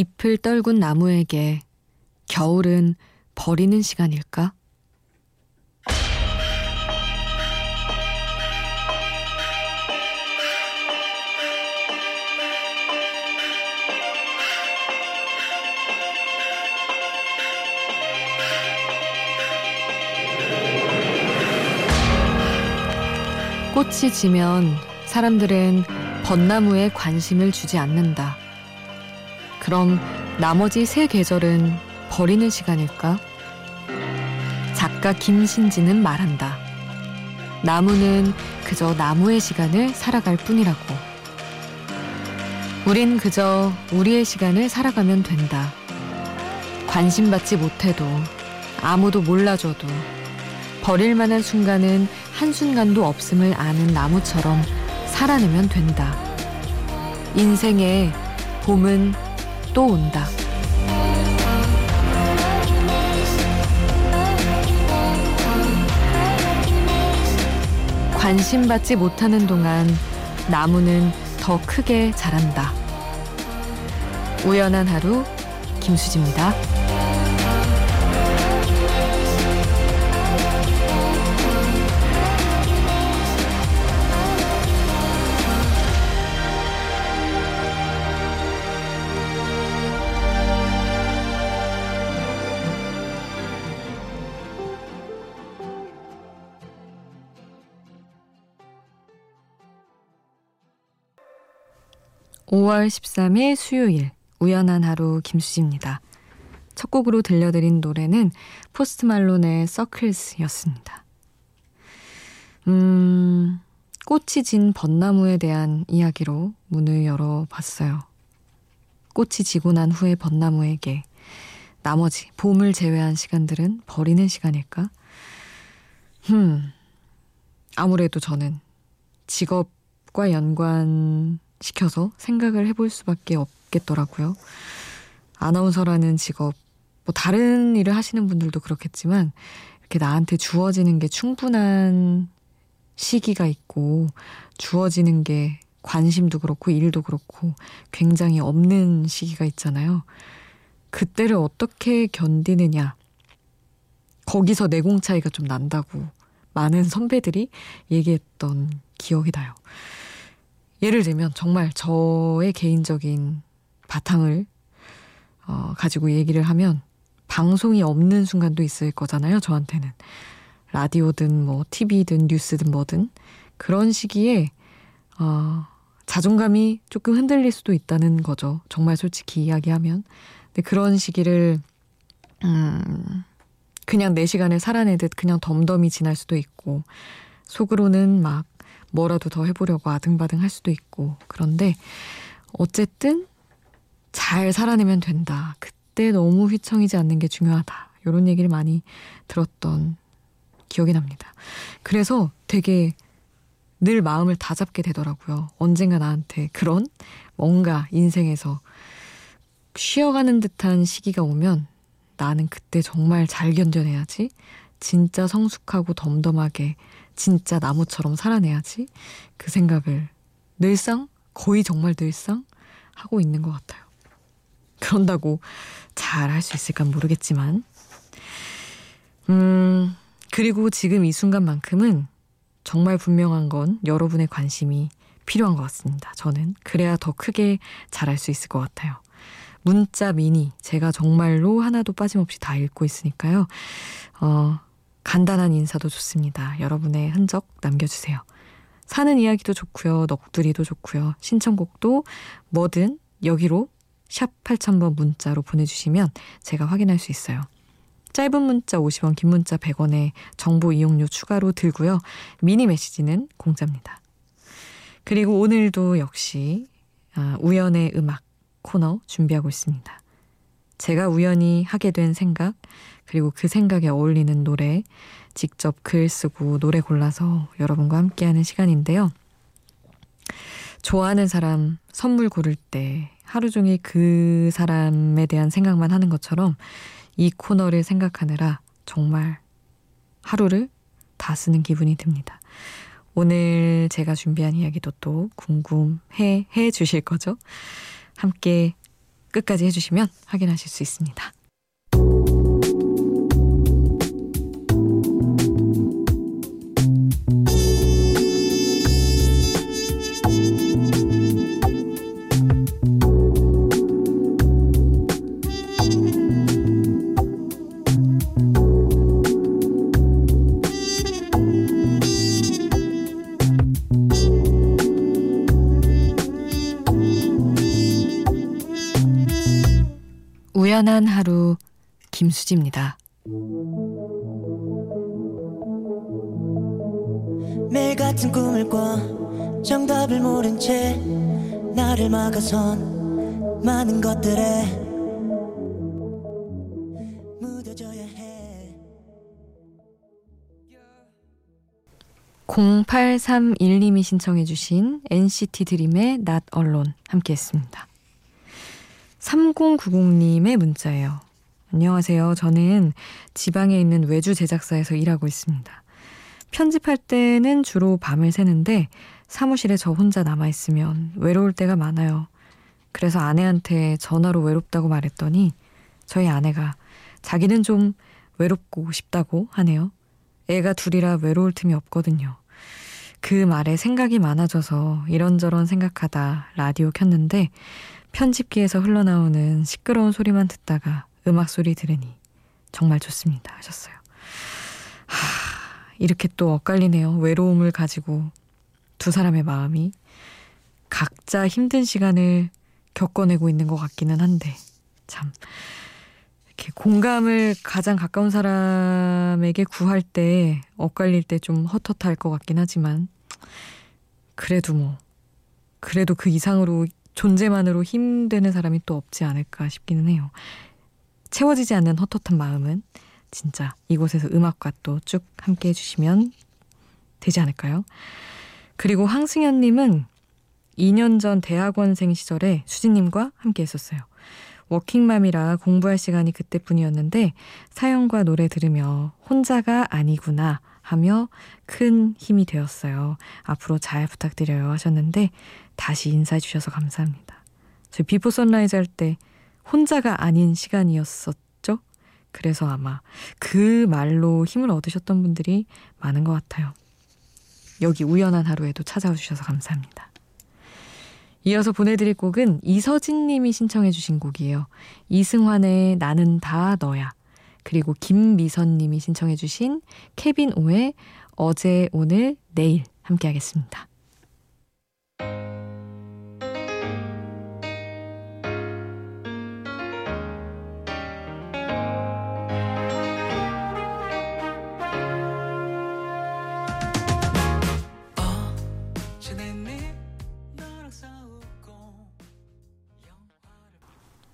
잎을 떨군 나무에게 겨울은 버리는 시간일까? 꽃이 지면 사람들은 벚나무에 관심을 주지 않는다. 그럼 나머지 세 계절은 버리는 시간일까? 작가 김신지는 말한다. 나무는 그저 나무의 시간을 살아갈 뿐이라고. 우린 그저 우리의 시간을 살아가면 된다. 관심받지 못해도 아무도 몰라줘도 버릴 만한 순간은 한순간도 없음을 아는 나무처럼 살아내면 된다. 인생에 봄은 또 온다. 관심 받지 못하는 동안 나무는 더 크게 자란다. 우연한 하루 김수지입니다. 5월 13일 수요일 우연한 하루 김수지입니다. 첫 곡으로 들려드린 노래는 포스트 말론의 서클스였습니다. 음, 꽃이 진 벚나무에 대한 이야기로 문을 열어봤어요. 꽃이 지고 난 후에 벚나무에게 나머지 봄을 제외한 시간들은 버리는 시간일까? 흠, 아무래도 저는 직업과 연관 시켜서 생각을 해볼 수밖에 없겠더라고요. 아나운서라는 직업, 뭐 다른 일을 하시는 분들도 그렇겠지만 이렇게 나한테 주어지는 게 충분한 시기가 있고 주어지는 게 관심도 그렇고 일도 그렇고 굉장히 없는 시기가 있잖아요. 그때를 어떻게 견디느냐. 거기서 내공 차이가 좀 난다고 많은 선배들이 얘기했던 기억이 나요. 예를 들면 정말 저의 개인적인 바탕을 어, 가지고 얘기를 하면 방송이 없는 순간도 있을 거잖아요. 저한테는 라디오든 뭐 TV든 뉴스든 뭐든 그런 시기에 어, 자존감이 조금 흔들릴 수도 있다는 거죠. 정말 솔직히 이야기하면. 근데 그런 시기를 음, 그냥 내 시간을 살아내듯 그냥 덤덤히 지날 수도 있고 속으로는 막 뭐라도 더 해보려고 아등바등 할 수도 있고 그런데 어쨌든 잘 살아내면 된다. 그때 너무 휘청이지 않는 게 중요하다. 이런 얘기를 많이 들었던 기억이 납니다. 그래서 되게 늘 마음을 다 잡게 되더라고요. 언젠가 나한테 그런 뭔가 인생에서 쉬어가는 듯한 시기가 오면 나는 그때 정말 잘 견뎌내야지. 진짜 성숙하고 덤덤하게 진짜 나무처럼 살아내야지 그 생각을 늘상 거의 정말 늘상 하고 있는 것 같아요. 그런다고 잘 할 수 있을까 모르겠지만 음 그리고 지금 이 순간만큼은 정말 분명한 건 여러분의 관심이 필요한 것 같습니다. 저는 그래야 더 크게 잘할 수 있을 것 같아요. 문자 미니 제가 정말로 하나도 빠짐없이 다 읽고 있으니까요. 어, 간단한 인사도 좋습니다. 여러분의 흔적 남겨주세요. 사는 이야기도 좋고요. 넋두리도 좋고요. 신청곡도 뭐든 여기로 샵 8000번 문자로 보내주시면 제가 확인할 수 있어요. 짧은 문자 50원, 긴 문자 100원에 정보 이용료 추가로 들고요. 미니 메시지는 공짜입니다. 그리고 오늘도 역시 아, 우연의 음악 코너 준비하고 있습니다. 제가 우연히 하게 된 생각, 그리고 그 생각에 어울리는 노래 직접 글 쓰고 노래 골라서 여러분과 함께하는 시간인데요. 좋아하는 사람 선물 고를 때 하루 종일 그 사람에 대한 생각만 하는 것처럼 이 코너를 생각하느라 정말 하루를 다 쓰는 기분이 듭니다. 오늘 제가 준비한 이야기도 또 궁금해 해 주실 거죠? 함께 끝까지 해주시면 확인하실 수 있습니다. 우연한 하루 김수지입니다. 매일 같은 꿈을 꿔 정답을 모른 채 나를 막아선 많은 것들에 묻어줘야 해 0831님이 신청해 주신 NCT 드림의 Not Alone 함께 했습니다. 3090님의 문자예요. 안녕하세요. 저는 지방에 있는 외주 제작사에서 일하고 있습니다. 편집할 때는 주로 밤을 새는데 사무실에 저 혼자 남아있으면 외로울 때가 많아요. 그래서 아내한테 전화로 외롭다고 말했더니 저희 아내가 자기는 좀 외롭고 싶다고 하네요. 애가 둘이라 외로울 틈이 없거든요. 그 말에 생각이 많아져서 이런저런 생각하다 라디오 켰는데 편집기에서 흘러나오는 시끄러운 소리만 듣다가 음악 소리 들으니 정말 좋습니다 하셨어요. 하, 이렇게 또 엇갈리네요. 외로움을 가지고 두 사람의 마음이 각자 힘든 시간을 겪어내고 있는 것 같기는 한데 참 이렇게 공감을 가장 가까운 사람에게 구할 때 엇갈릴 때 좀 헛헛할 것 같긴 하지만 그래도 뭐 그래도 그 이상으로 존재만으로 힘드는 사람이 또 없지 않을까 싶기는 해요. 채워지지 않는 헛헛한 마음은 진짜 이곳에서 음악과 또 쭉 함께 해주시면 되지 않을까요? 그리고 황승현님은 2년 전 대학원생 시절에 수진님과 함께 했었어요. 워킹맘이라 공부할 시간이 그때뿐이었는데 사연과 노래 들으며 혼자가 아니구나 하며 큰 힘이 되었어요. 앞으로 잘 부탁드려요 하셨는데 다시 인사해 주셔서 감사합니다. 저희 Before Sunrise 할 때 혼자가 아닌 시간이었었죠? 그래서 아마 그 말로 힘을 얻으셨던 분들이 많은 것 같아요. 여기 우연한 하루에도 찾아와 주셔서 감사합니다. 이어서 보내드릴 곡은 이서진 님이 신청해 주신 곡이에요. 이승환의 나는 다 너야. 그리고 김미선 님이 신청해 주신 케빈 오의 어제, 오늘, 내일 함께 하겠습니다.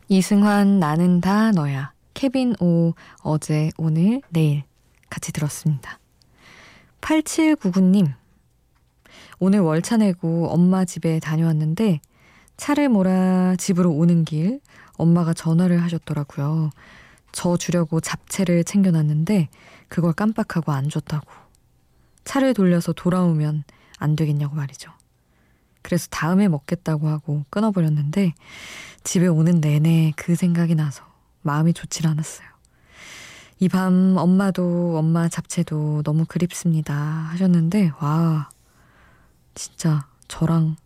이승환 나는 다 너야. 케빈 오 어제 오늘 내일 같이 들었습니다. 8799님 오늘 월차 내고 엄마 집에 다녀왔는데 차를 몰아 집으로 오는 길 엄마가 전화를 하셨더라고요. 저 주려고 잡채를 챙겨놨는데 그걸 깜빡하고 안 줬다고. 차를 돌려서 돌아오면 안 되겠냐고 말이죠. 그래서 다음에 먹겠다고 하고 끊어버렸는데 집에 오는 내내 그 생각이 나서 마음이 좋질 않았어요. 이 밤 엄마도 엄마 잡채도 너무 그립습니다 하셨는데 와 진짜 저랑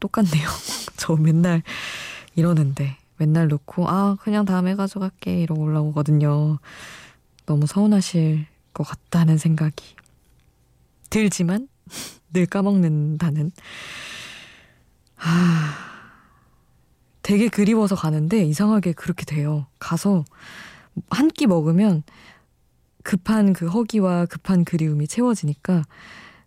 똑같네요. 저 맨날 이러는데 맨날 놓고 아 그냥 다음에 가져갈게 이러고 올라오거든요. 너무 서운하실 것 같다는 생각이 들지만 늘 까먹는다는 아, 되게 그리워서 가는데 이상하게 그렇게 돼요. 가서 한 끼 먹으면 급한 그 허기와 급한 그리움이 채워지니까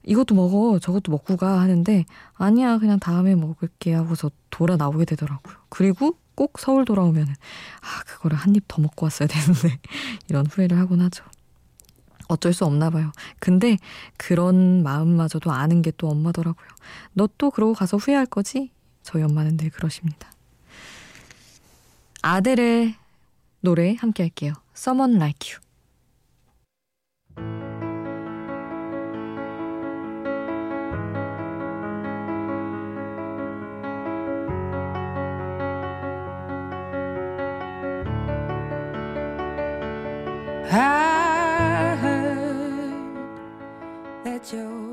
이것도 먹어, 저것도 먹고 가 하는데 아니야, 그냥 다음에 먹을게 하고서 돌아 나오게 되더라고요. 그리고 꼭 서울 돌아오면은 아, 그거를 한 입 더 먹고 왔어야 되는데 이런 후회를 하곤 하죠. 어쩔 수 없나 봐요. 근데 그런 마음마저도 아는 게 또 엄마더라고요. 너 또 그러고 가서 후회할 거지? 저희 엄마는 늘 그러십니다. 아델의 노래 함께 할게요. Someone Like You. I that you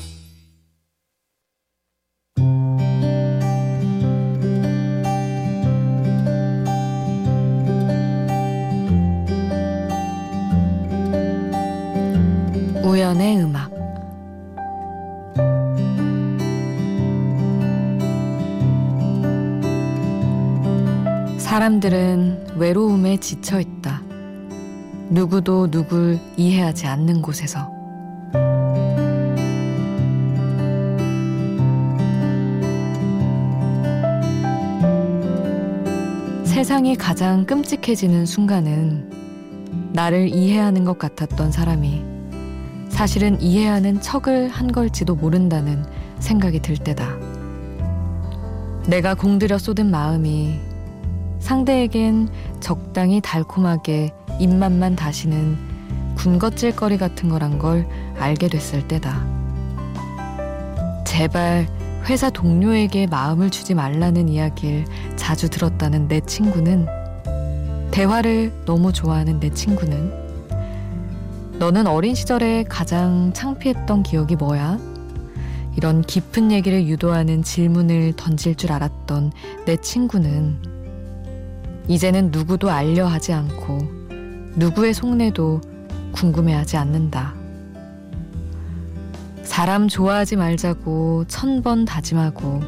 사람들은 외로움에 지쳐 있다. 누구도 누굴 이해하지 않는 곳에서. 세상이 가장 끔찍해지는 순간은 나를 이해하는 것 같았던 사람이 사실은 이해하는 척을 한 걸지도 모른다는 생각이 들 때다. 내가 공들여 쏟은 마음이 상대에겐 적당히 달콤하게 입맛만 다시는 군것질거리 같은 거란 걸 알게 됐을 때다. 제발 회사 동료에게 마음을 주지 말라는 이야기를 자주 들었다는 내 친구는 대화를 너무 좋아하는 내 친구는 너는 어린 시절에 가장 창피했던 기억이 뭐야? 이런 깊은 얘기를 유도하는 질문을 던질 줄 알았던 내 친구는 이제는 누구도 알려 하지 않고 누구의 속내도 궁금해하지 않는다. 사람 좋아하지 말자고 천 번 다짐하고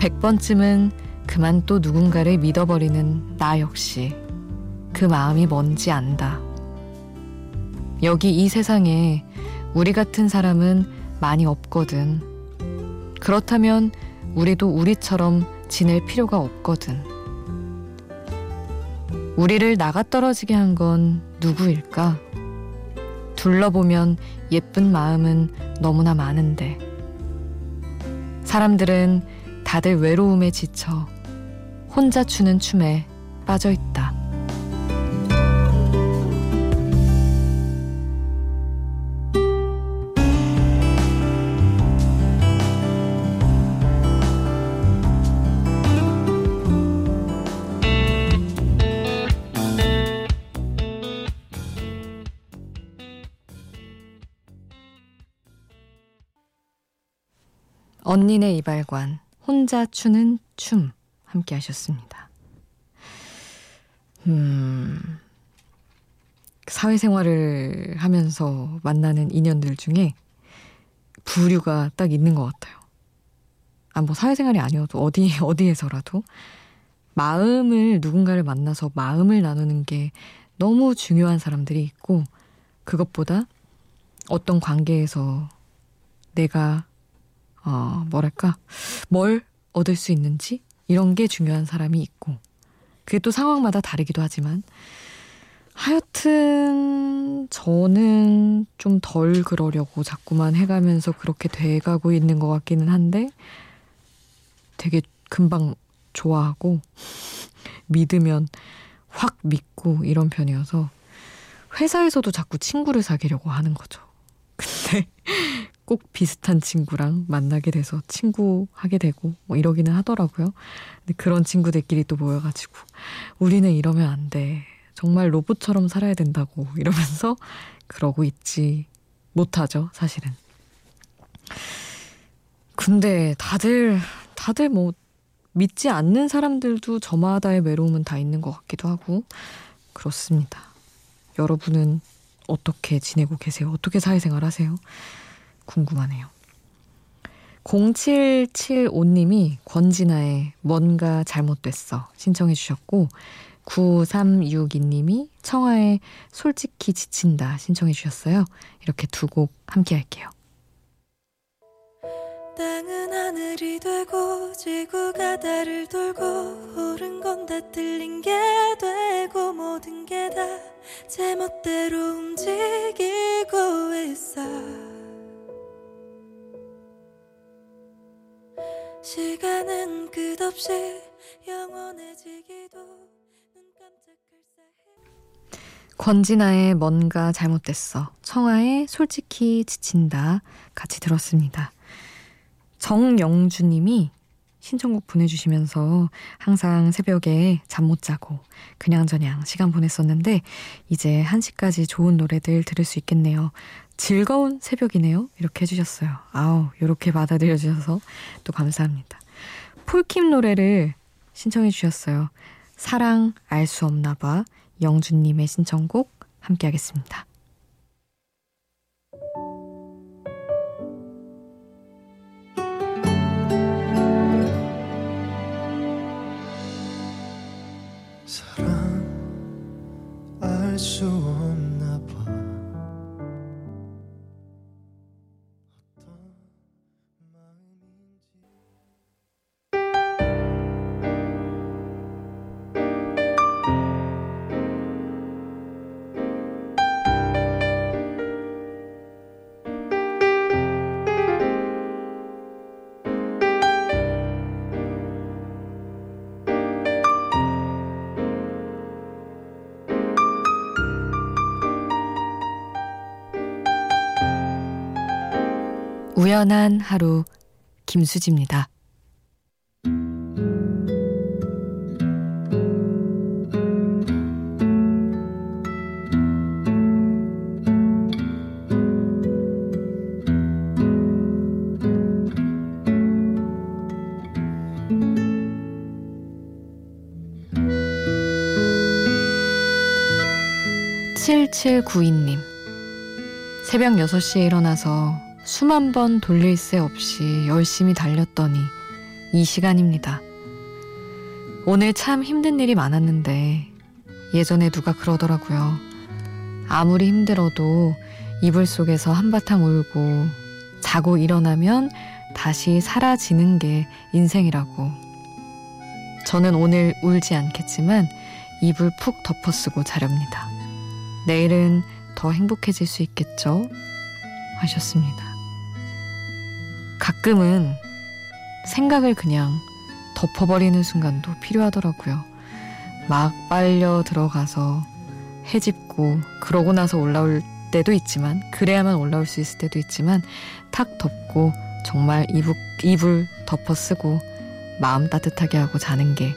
백 번쯤은 그만 또 누군가를 믿어버리는 나 역시 그 마음이 뭔지 안다. 여기 이 세상에 우리 같은 사람은 많이 없거든. 그렇다면 우리도 우리처럼 지낼 필요가 없거든. 우리를 나가 떨어지게 한 건 누구일까? 둘러보면 예쁜 마음은 너무나 많은데. 사람들은 다들 외로움에 지쳐 혼자 추는 춤에 빠져 있다. 언니네 이발관 혼자 추는 춤 함께 하셨습니다. 음, 사회생활을 하면서 만나는 인연들 중에 부류가 딱 있는 것 같아요. 아, 뭐 사회생활이 아니어도 어디, 어디에서라도 마음을 누군가를 만나서 마음을 나누는 게 너무 중요한 사람들이 있고 그것보다 어떤 관계에서 내가 어, 뭐랄까, 뭘 얻을 수 있는지 이런 게 중요한 사람이 있고 그게 또 상황마다 다르기도 하지만 하여튼 저는 좀 덜 그러려고 자꾸만 해가면서 그렇게 돼가고 있는 것 같기는 한데 되게 금방 좋아하고 믿으면 확 믿고 이런 편이어서 회사에서도 자꾸 친구를 사귀려고 하는 거죠. 근데 꼭 비슷한 친구랑 만나게 돼서 친구하게 되고 뭐 이러기는 하더라고요. 근데 그런 친구들끼리 또 모여가지고 우리는 이러면 안 돼. 정말 로봇처럼 살아야 된다고 이러면서 그러고 있지 못하죠, 사실은. 근데 다들, 다들 뭐 믿지 않는 사람들도 저마다의 외로움은 다 있는 것 같기도 하고 그렇습니다. 여러분은 어떻게 지내고 계세요? 어떻게 사회생활 하세요? 궁금하네요. 0775님이 권진아의 뭔가 잘못됐어 신청해 주셨고 9362님이 청하의 솔직히 지친다 신청해 주셨어요. 이렇게 두 곡 함께 할게요. 땅은 하늘이 되고 지구가 달을 돌고 옳은 건 다 틀린 게 되고 뭐 내가 제멋대로 움직이고 있어 시간은 끝없이 영원해지기도 눈 깜짝할 사이 권진아의 뭔가 잘못됐어. 청아의 솔직히 지친다. 같이 들었습니다. 정영주님이 신청곡 보내주시면서 항상 새벽에 잠 못 자고 그냥저냥 시간 보냈었는데 이제 1시까지 좋은 노래들 들을 수 있겠네요. 즐거운 새벽이네요. 이렇게 해주셨어요. 아우, 이렇게 받아들여 주셔서 또 감사합니다. 폴킴 노래를 신청해 주셨어요. 사랑 알 수 없나 봐. 영주님의 신청곡 함께 하겠습니다. 우연한 하루 김수지입니다. 칠칠구이님 새벽 6시에 일어나서 수만 번 돌릴 새 없이 열심히 달렸더니 이 시간입니다. 오늘 참 힘든 일이 많았는데 예전에 누가 그러더라고요. 아무리 힘들어도 이불 속에서 한바탕 울고 자고 일어나면 다시 사라지는 게 인생이라고. 저는 오늘 울지 않겠지만 이불 푹 덮어쓰고 자렵니다. 내일은 더 행복해질 수 있겠죠? 하셨습니다. 가끔은 생각을 그냥 덮어버리는 순간도 필요하더라고요. 막 빨려 들어가서 해집고 그러고 나서 올라올 때도 있지만 그래야만 올라올 수 있을 때도 있지만 탁 덮고 정말 이불, 이불 덮어 쓰고 마음 따뜻하게 하고 자는 게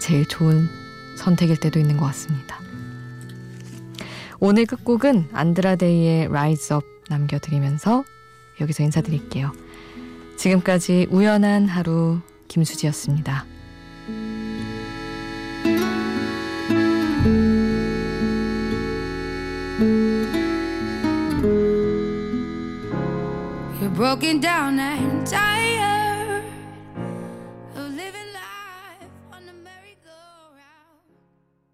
제일 좋은 선택일 때도 있는 것 같습니다. 오늘 끝곡은 안드라데이의 Rise Up 남겨드리면서 여기서 인사드릴게요. 지금까지 우연한 하루 김수지였습니다. Broken down and tired